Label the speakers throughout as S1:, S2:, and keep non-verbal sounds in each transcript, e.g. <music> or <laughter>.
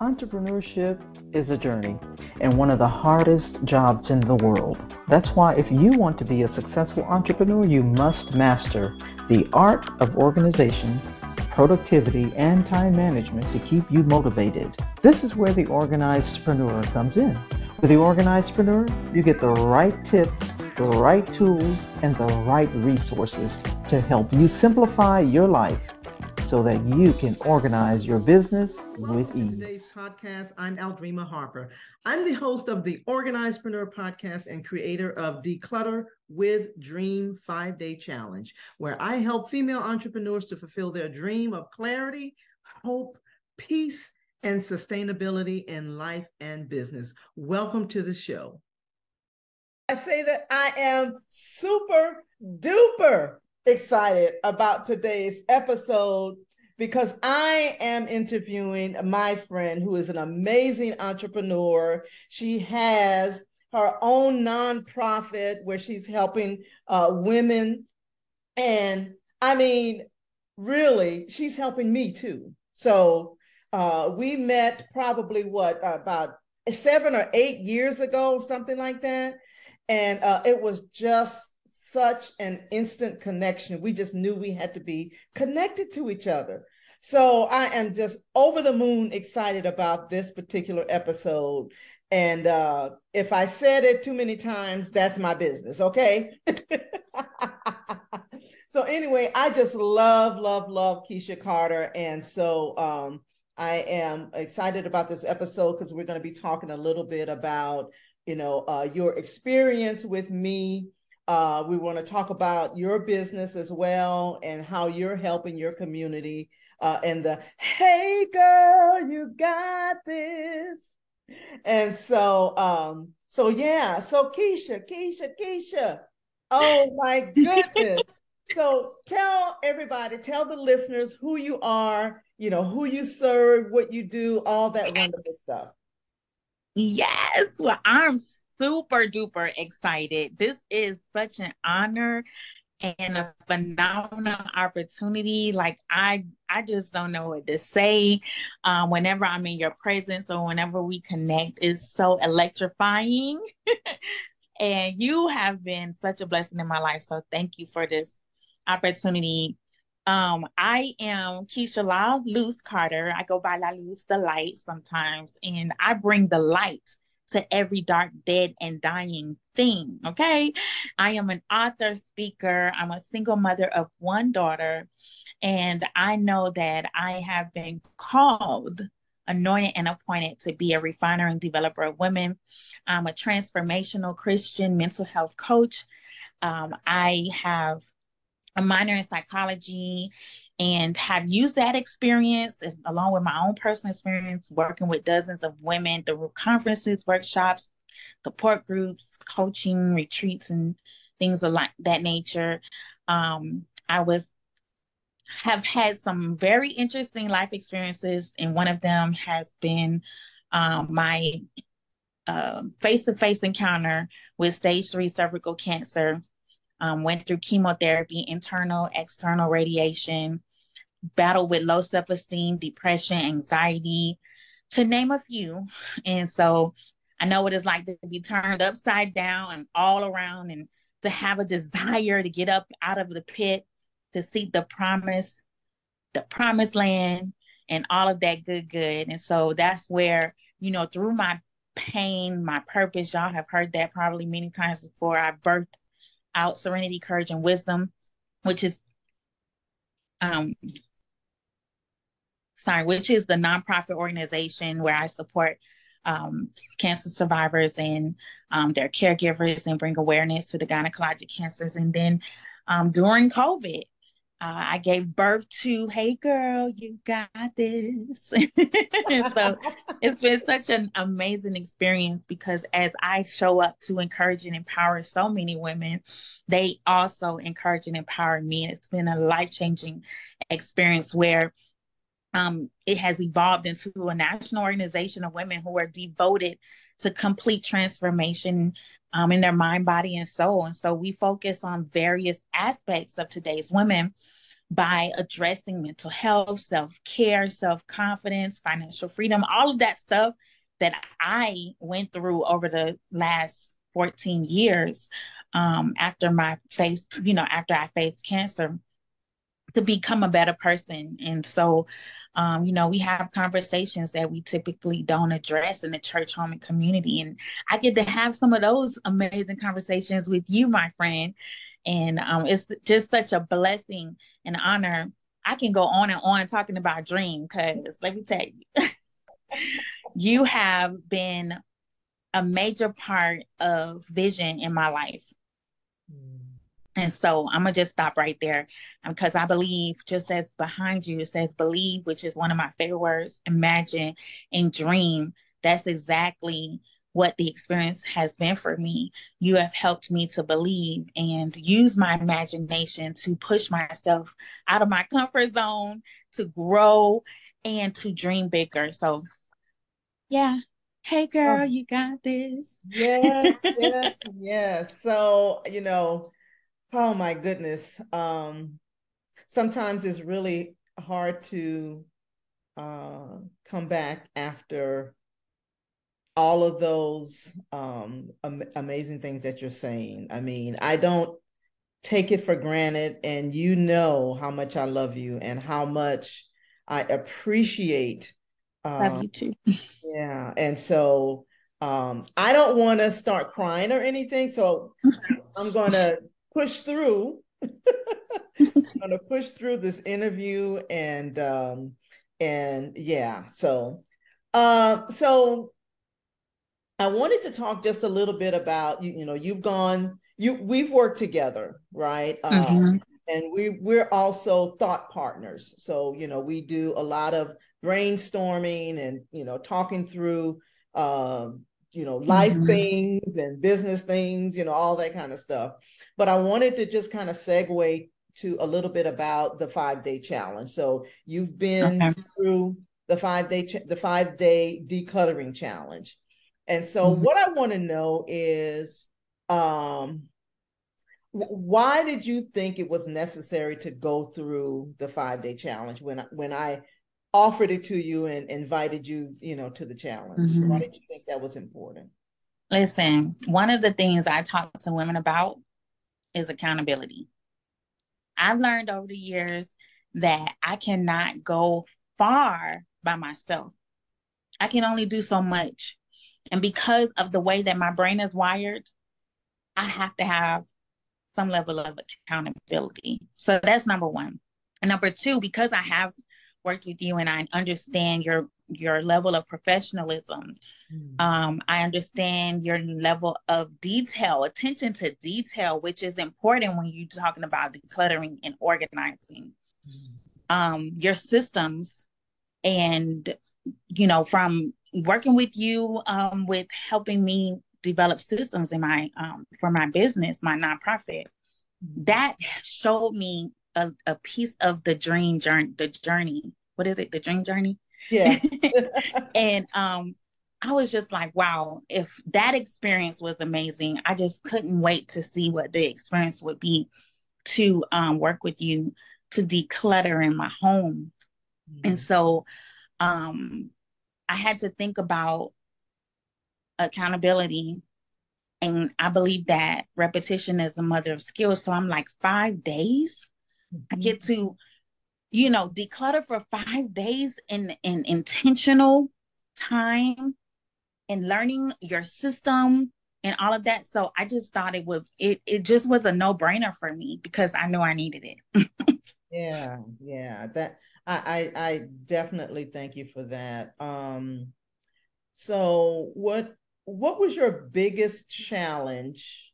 S1: Entrepreneurship is a journey and one of the hardest jobs in the world. That's why, if you want to be a successful entrepreneur, you must master the art of organization, productivity, and time management to keep you motivated. This is where the organizedpreneur comes in. With the organizedpreneur, you get the right tips, the right tools, and the right resources to help you simplify your life so that you can organize your business with ease.
S2: Today's podcast, I'm Aldreama Harper. I'm the host of the Organizedpreneur podcast and creator of Declutter with Dream 5-Day Challenge, where I help female entrepreneurs to fulfill their dream of clarity, hope, peace, and sustainability in life and business. Welcome to the show. I say that I am super duper excited about today's episode because I am interviewing my friend who is an amazing entrepreneur. She has her own nonprofit where she's helping uh, women. And I mean, really, she's helping me too. So uh, we met probably what, about seven or eight years ago, something like that. And uh, it was just such an instant connection. We just knew we had to be connected to each other. So I am just over the moon excited about this particular episode. And uh, if I said it too many times, that's my business, okay? <laughs> so anyway, I just love, love, love Keesha Carter. And so um, I am excited about this episode because we're going to be talking a little bit about, you know, uh, your experience with me uh, we want to talk about your business as well and how you're helping your community. Uh, and the hey girl, you got this. And so, um, so yeah, so Keesha, Keesha, Keesha. Oh my goodness. so tell everybody, tell the listeners who you are, you know, who you serve, what you do, all that wonderful stuff.
S3: Yes. Well, I'm super duper excited. This is such an honor and a phenomenal opportunity. Like I, I just don't know what to say. Um, whenever I'm in your presence or whenever we connect, it's so electrifying. <laughs> and you have been such a blessing in my life. So thank you for this opportunity. Um, I am Keesha La Luz Carter. I go by La Luz the Light sometimes, and I bring the light to every dark, dead, and dying thing. Okay. I am an author, speaker. I'm a single mother of one daughter. And I know that I have been called, anointed, and appointed to be a refiner and developer of women. I'm a transformational Christian mental health coach. Um, I have a minor in psychology and have used that experience along with my own personal experience working with dozens of women through conferences, workshops, support groups, coaching, retreats, and things of like that nature. Um, I was have had some very interesting life experiences, and one of them has been um, my face to face encounter with stage three cervical cancer. Um, went through chemotherapy, internal, external radiation, battle with low self esteem, depression, anxiety, to name a few. And so I know what it's like to be turned upside down and all around and to have a desire to get up out of the pit, to seek the promise, the promised land, and all of that good, good. And so that's where, you know, through my pain, my purpose, y'all have heard that probably many times before, I birthed out Serenity, Courage, and Wisdom, which is um, sorry, which is the nonprofit organization where I support um, cancer survivors and um, their caregivers and bring awareness to the gynecologic cancers. And then um, during COVID, uh, I gave birth to, hey girl, you got this. <laughs> so it's been such an amazing experience because as I show up to encourage and empower so many women, they also encourage and empower me. It's been a life changing experience where um, it has evolved into a national organization of women who are devoted to complete transformation um, in their mind, body, and soul. And so we focus on various aspects of today's women by addressing mental health, self care, self confidence, financial freedom, all of that stuff that I went through over the last 14 years um, after my face, you know, after I faced cancer to become a better person. And so, um, you know, we have conversations that we typically don't address in the church, home, and community. And I get to have some of those amazing conversations with you, my friend. And um, it's just such a blessing and honor. I can go on and on talking about Dream because let me tell you, <laughs> you have been a major part of vision in my life. Mm. And so I'm gonna just stop right there because um, I believe, just as behind you, it says believe, which is one of my favorite words, imagine and dream. That's exactly what the experience has been for me. You have helped me to believe and use my imagination to push myself out of my comfort zone, to grow and to dream bigger. So, yeah. Hey, girl, oh. you got this.
S2: Yes, <laughs> yes, yes. So, you know, Oh my goodness. Um, sometimes it's really hard to uh, come back after all of those um, am- amazing things that you're saying. I mean, I don't take it for granted, and you know how much I love you and how much I appreciate.
S3: Um, love you too. <laughs>
S2: yeah, and so um, I don't want to start crying or anything, so <laughs> I'm going to push through. I'm <laughs> gonna push through this interview and um and yeah, so uh so I wanted to talk just a little bit about you, you know, you've gone, you we've worked together, right? Um, mm-hmm. Um, and we we're also thought partners. So, you know, we do a lot of brainstorming and, you know, talking through um, you know, life mm-hmm. things and business things, you know, all that kind of stuff. But I wanted to just kind of segue to a little bit about the five day challenge. So you've been okay. through the five day ch- the five day decluttering challenge, and so mm-hmm. what I want to know is, um, why did you think it was necessary to go through the five day challenge when when I offered it to you and invited you, you know, to the challenge? Mm-hmm. Why did you think that was important?
S3: Listen, one of the things I talk to women about is accountability. I've learned over the years that I cannot go far by myself. I can only do so much. And because of the way that my brain is wired, I have to have some level of accountability. So that's number one. And number two, because I have worked with you and I understand your your level of professionalism. Mm. Um, I understand your level of detail, attention to detail, which is important when you're talking about decluttering and organizing. Mm. Um, your systems and you know from working with you um, with helping me develop systems in my um, for my business, my nonprofit, mm. that showed me a, a piece of the dream journey, the journey. What is it? The dream journey.
S2: Yeah. <laughs>
S3: and um, I was just like, wow, if that experience was amazing, I just couldn't wait to see what the experience would be to um, work with you to declutter in my home. Mm-hmm. And so um, I had to think about accountability. And I believe that repetition is the mother of skills. So I'm like, five days? I get to, you know, declutter for five days in in intentional time and learning your system and all of that. So I just thought it was it it just was a no brainer for me because I knew I needed it.
S2: yeah, yeah. That I, I I definitely thank you for that. Um so what what was your biggest challenge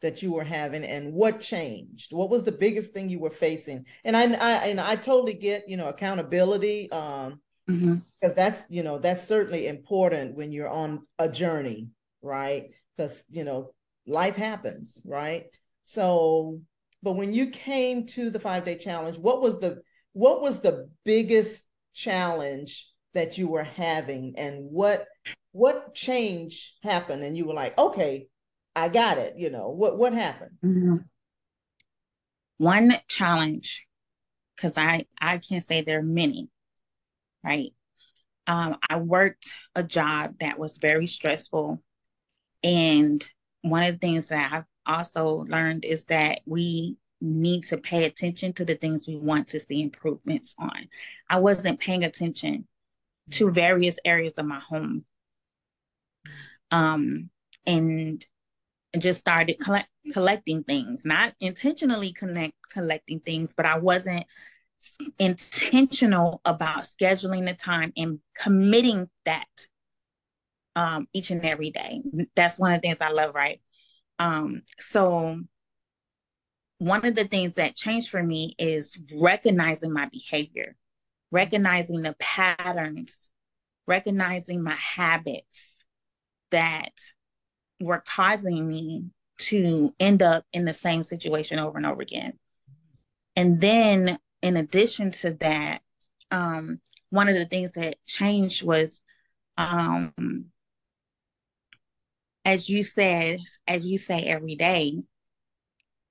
S2: that you were having and what changed? What was the biggest thing you were facing? And i, I and i totally get you know accountability um because mm-hmm. that's you know that's certainly important when you're on a journey right? Because you know life happens right? So but when you came to the five day challenge what was the what was the biggest challenge that you were having? And what what change happened? And you were like okay I got it. You know what what happened? Mm-hmm.
S3: One challenge because I I can say there are many, right? Um, I worked a job that was very stressful, and one of the things that I've also learned is that we need to pay attention to the things we want to see improvements on. I wasn't paying attention to various areas of my home. Um, and just started collect, collecting things, not intentionally connect, collecting things, but I wasn't intentional about scheduling the time and committing that um, each and every day. That's one of the things I love, right? Um, so one of the things that changed for me is recognizing my behavior, recognizing the patterns, recognizing my habits that were causing me to end up in the same situation over and over again. And then, in addition to that, um, one of the things that changed was, um, as you said, as you say every day,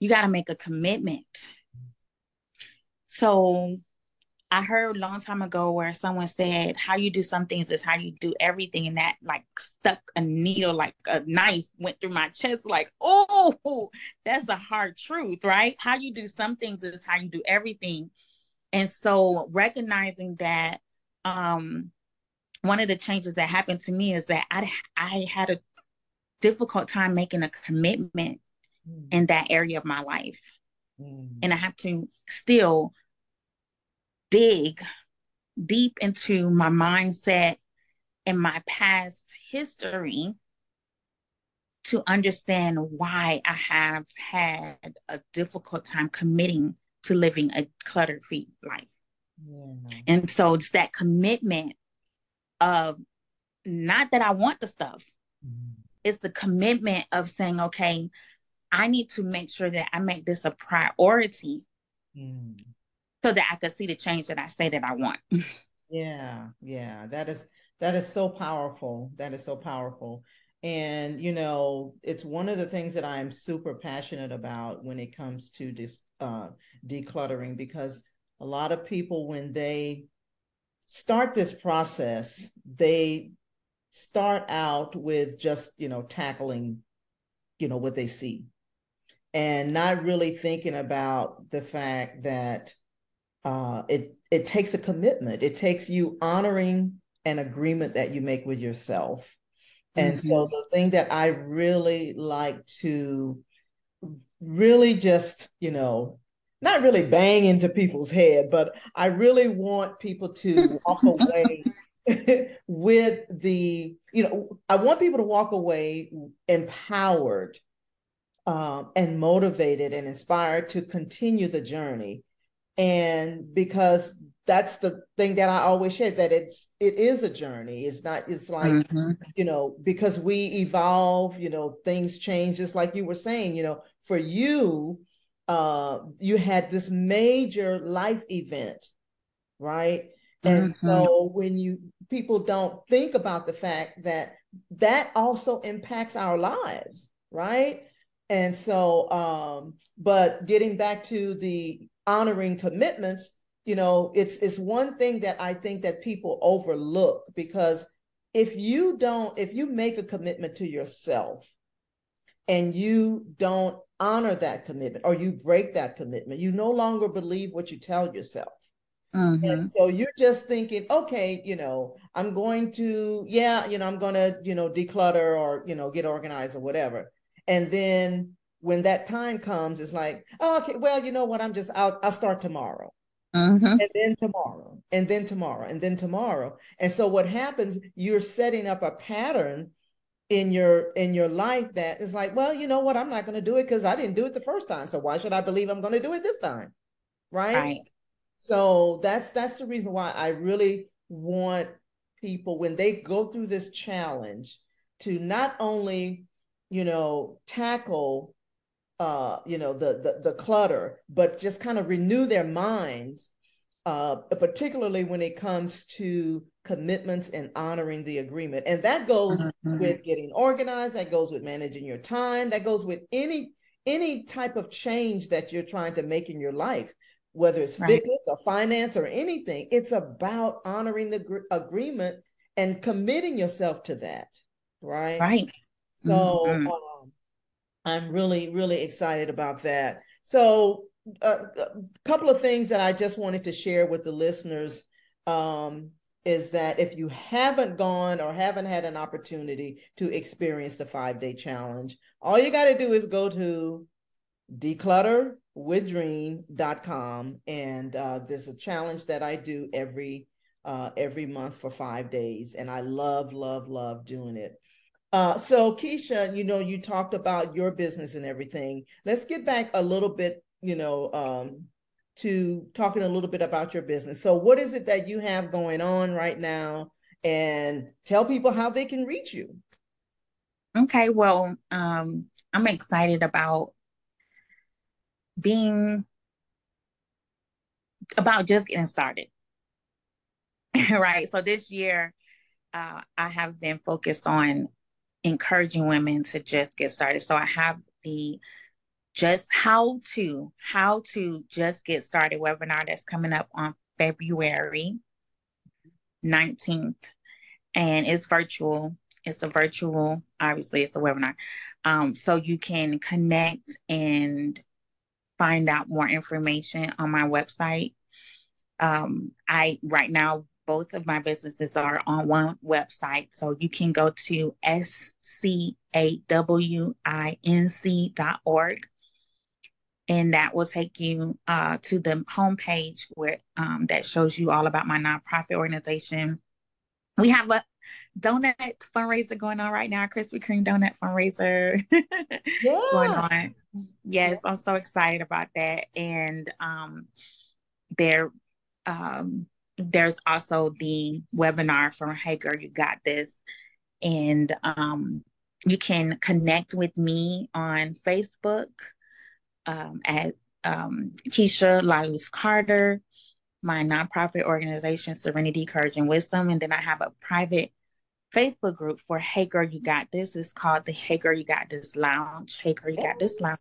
S3: you got to make a commitment. So I heard a long time ago where someone said, how you do some things is how you do everything. And that like stuck a needle, like a knife went through my chest, like, oh, that's a hard truth, right? How you do some things is how you do everything. And so recognizing that, um, one of the changes that happened to me is that I, I had a difficult time making a commitment mm. in that area of my life. Mm. And I have to still dig deep into my mindset and my past history to understand why I have had a difficult time committing to living a clutter free life. Yeah. And so it's that commitment of not that I want the stuff, mm-hmm. it's the commitment of saying, okay, I need to make sure that I make this a priority mm. So that I can see the change that I say that I want.
S2: yeah, yeah, that is that is so powerful. That is so powerful. And you know, it's one of the things that I'm super passionate about when it comes to this uh, decluttering because a lot of people when they start this process, they start out with just you know tackling you know what they see and not really thinking about the fact that uh, it it takes a commitment. It takes you honoring an agreement that you make with yourself. And mm-hmm. so the thing that I really like to really just, you know, not really bang into people's head, but I really want people to walk <laughs> away <laughs> with the, you know, I want people to walk away empowered um, and motivated and inspired to continue the journey. And because that's the thing that I always share that it's it is a journey. It's not. It's like mm-hmm. you know because we evolve. You know things change. Just like you were saying. You know for you, uh, you had this major life event, right? And mm-hmm. so when you people don't think about the fact that that also impacts our lives, right? And so, um, but getting back to the honoring commitments, you know, it's it's one thing that I think that people overlook because if you don't, if you make a commitment to yourself and you don't honor that commitment or you break that commitment, you no longer believe what you tell yourself. Mm-hmm. And so you're just thinking, okay, you know, I'm going to, yeah, you know, I'm going to, you know, declutter or, you know, get organized or whatever. And then when that time comes, it's like, oh, okay, well, you know what? I'm just, I'll, I'll start tomorrow. Mm-hmm. And then tomorrow, and then tomorrow, and then tomorrow. And so what happens, you're setting up a pattern in your in your life that is like, well, you know what? I'm not going to do it because I didn't do it the first time. So why should I believe I'm going to do it this time? Right? Right. So that's that's the reason why I really want people when they go through this challenge to not only you know, tackle, uh, you know, the, the, the clutter, but just kind of renew their minds, uh, particularly when it comes to commitments and honoring the agreement. And that goes mm-hmm. with getting organized. That goes with managing your time. That goes with any any type of change that you're trying to make in your life. whether it's right. fitness or finance or anything. It's about honoring the gr- agreement and committing yourself to that, right?
S3: Right.
S2: So mm-hmm. um, I'm really, really excited about that. So uh, a couple of things that I just wanted to share with the listeners um, is that if you haven't gone or haven't had an opportunity to experience the five day challenge, all you got to do is go to declutterwithdream.com and uh, there's a challenge that I do every uh, every month for five days, and I love, love, love doing it. Uh, so Keesha, you know, you talked about your business and everything. Let's get back a little bit, you know, um, to talking a little bit about your business. So, what is it that you have going on right now? And tell people how they can reach you.
S3: Okay, well, um, I'm excited about being about just getting started. <laughs> right. So this year, uh, I have been focused on encouraging women to just get started. So I have the just how to how to just get started webinar that's coming up on February 19th and it's virtual. It's a virtual obviously it's a webinar. Um, so you can connect and find out more information on my website. Um, i right now both of my businesses are on one website so you can go to scawinc.org and that will take you uh, to the homepage where um, that shows you all about my nonprofit organization. We have a donut fundraiser going on right now, Krispy Kreme donut fundraiser <laughs> yeah. going on. Yes, I'm so excited about that. And um, there, um, there's also the webinar from Hey Girl, You Got This. And um, you can connect with me on Facebook um, at um, Keesha La Luz Carter, my nonprofit organization, Serenity, Courage, and Wisdom. And then I have a private Facebook group for Hey Girl, You Got This. It's called the Hey Girl, You Got This Lounge. Hey Girl, You Got This Lounge.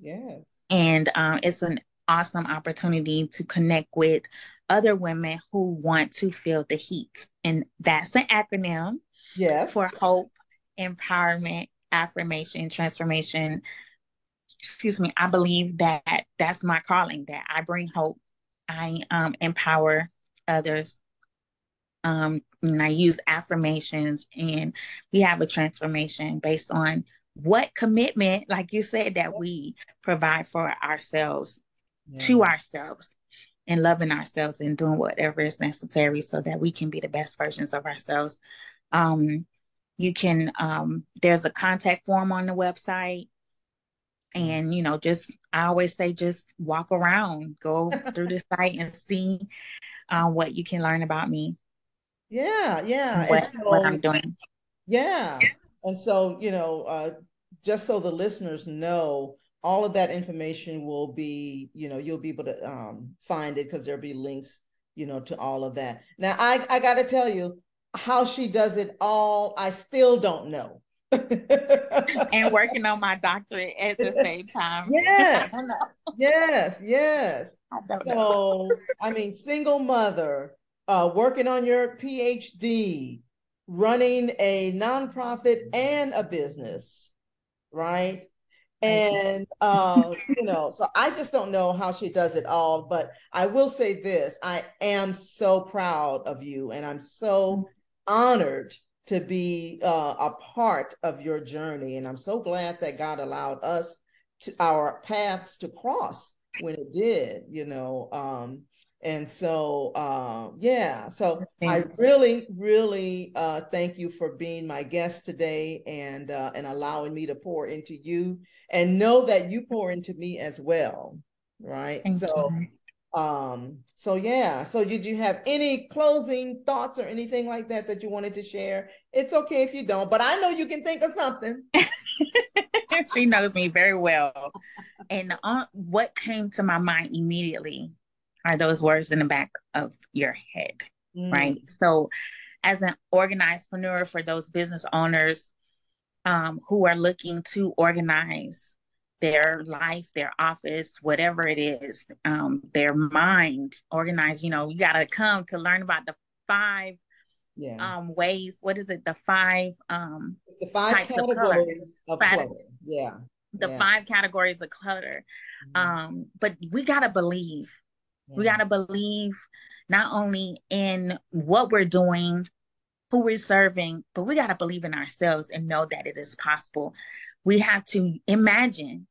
S2: Yes.
S3: And um, it's an awesome opportunity to connect with other women who want to feel the heat. And that's an acronym
S2: yes.
S3: for hope, empowerment, affirmation, transformation, excuse me, I believe that that's my calling, that I bring hope. I um, empower others. Um, and I use affirmations, and we have a transformation based on what commitment, like you said, that we provide for ourselves, yeah. to ourselves, and loving ourselves and doing whatever is necessary so that we can be the best versions of ourselves. Um, you can, um, there's a contact form on the website and you know just i always say just walk around go <laughs> through the site and see um, what you can learn about me
S2: yeah yeah
S3: what, so, what i'm doing
S2: yeah and so you know uh, just so the listeners know all of that information will be you know you'll be able to um, find it because there'll be links you know to all of that now i i gotta tell you how she does it all i still don't know <laughs>
S3: and working on my doctorate at the same time.
S2: Yes. <laughs> yes, yes. I don't so, know. I mean, single mother, uh, working on your PhD, running a nonprofit and a business, right? And uh, you know, so I just don't know how she does it all, but I will say this: I am so proud of you, and I'm so honored to be uh, a part of your journey. And I'm so glad that God allowed us to our paths to cross when it did, you know. Um, and so, uh, yeah, so I really, really uh, thank you for being my guest today and uh, and allowing me to pour into you and know that you pour into me as well, right?
S3: Thank so, you.
S2: Um, so yeah, so did you have any closing thoughts or anything like that that you wanted to share? It's okay if you don't, but I know you can think of something. <laughs>
S3: she knows me very well. And uh, what came to my mind immediately are those words in the back of your head, mm. right? So, as an organized entrepreneur for those business owners um, who are looking to organize their life, their office, whatever it is, um, their mind organize, You know, you got to come to learn about the five yeah. um, ways. What is it? The five um,
S2: the five categories of, of clutter. Yeah.
S3: The
S2: yeah.
S3: five categories of clutter. Mm-hmm. Um, but we gotta believe. Yeah. We gotta believe not only in what we're doing, who we're serving, but we gotta believe in ourselves and know that it is possible. We have to imagine,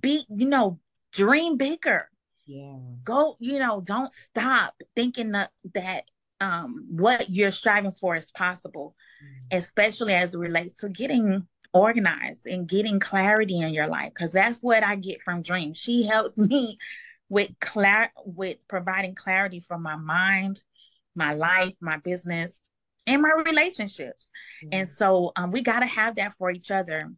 S3: be, you know, dream bigger.
S2: Yeah.
S3: Go, you know, don't stop thinking that that um, what you're striving for is possible, mm-hmm. especially as it relates to getting organized and getting clarity in your life. Because that's what I get from Dream. She helps <laughs> me with clar- with providing clarity for my mind, my life, my business, and my relationships. Mm-hmm. And so um, we got to have that for each other.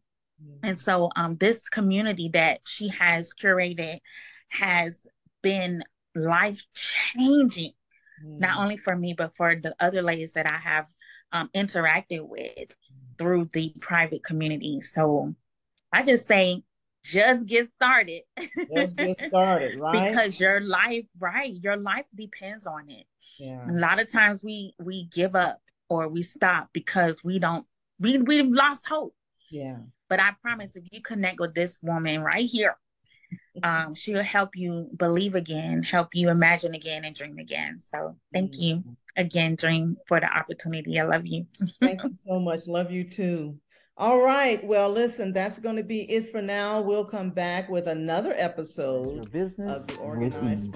S3: Mm-hmm. And so um, this community that she has curated has been life changing, mm-hmm. not only for me, but for the other ladies that I have um, interacted with through the private community. So I just say, just get started.
S2: Just get <laughs> started, right?
S3: because your life, right? Your life depends on it.
S2: Yeah.
S3: A lot of times we we give up or we stop because we don't we we've lost hope.
S2: Yeah.
S3: But I promise if you connect with this woman right here, um, <laughs> she'll help you believe again, help you imagine again and dream again. So thank mm-hmm. you again, Dream, for the opportunity. I love you.
S2: thank <laughs> you so much. Love you too. All right. Well, listen, that's going to be it for now. We'll come back with another episode of the Organized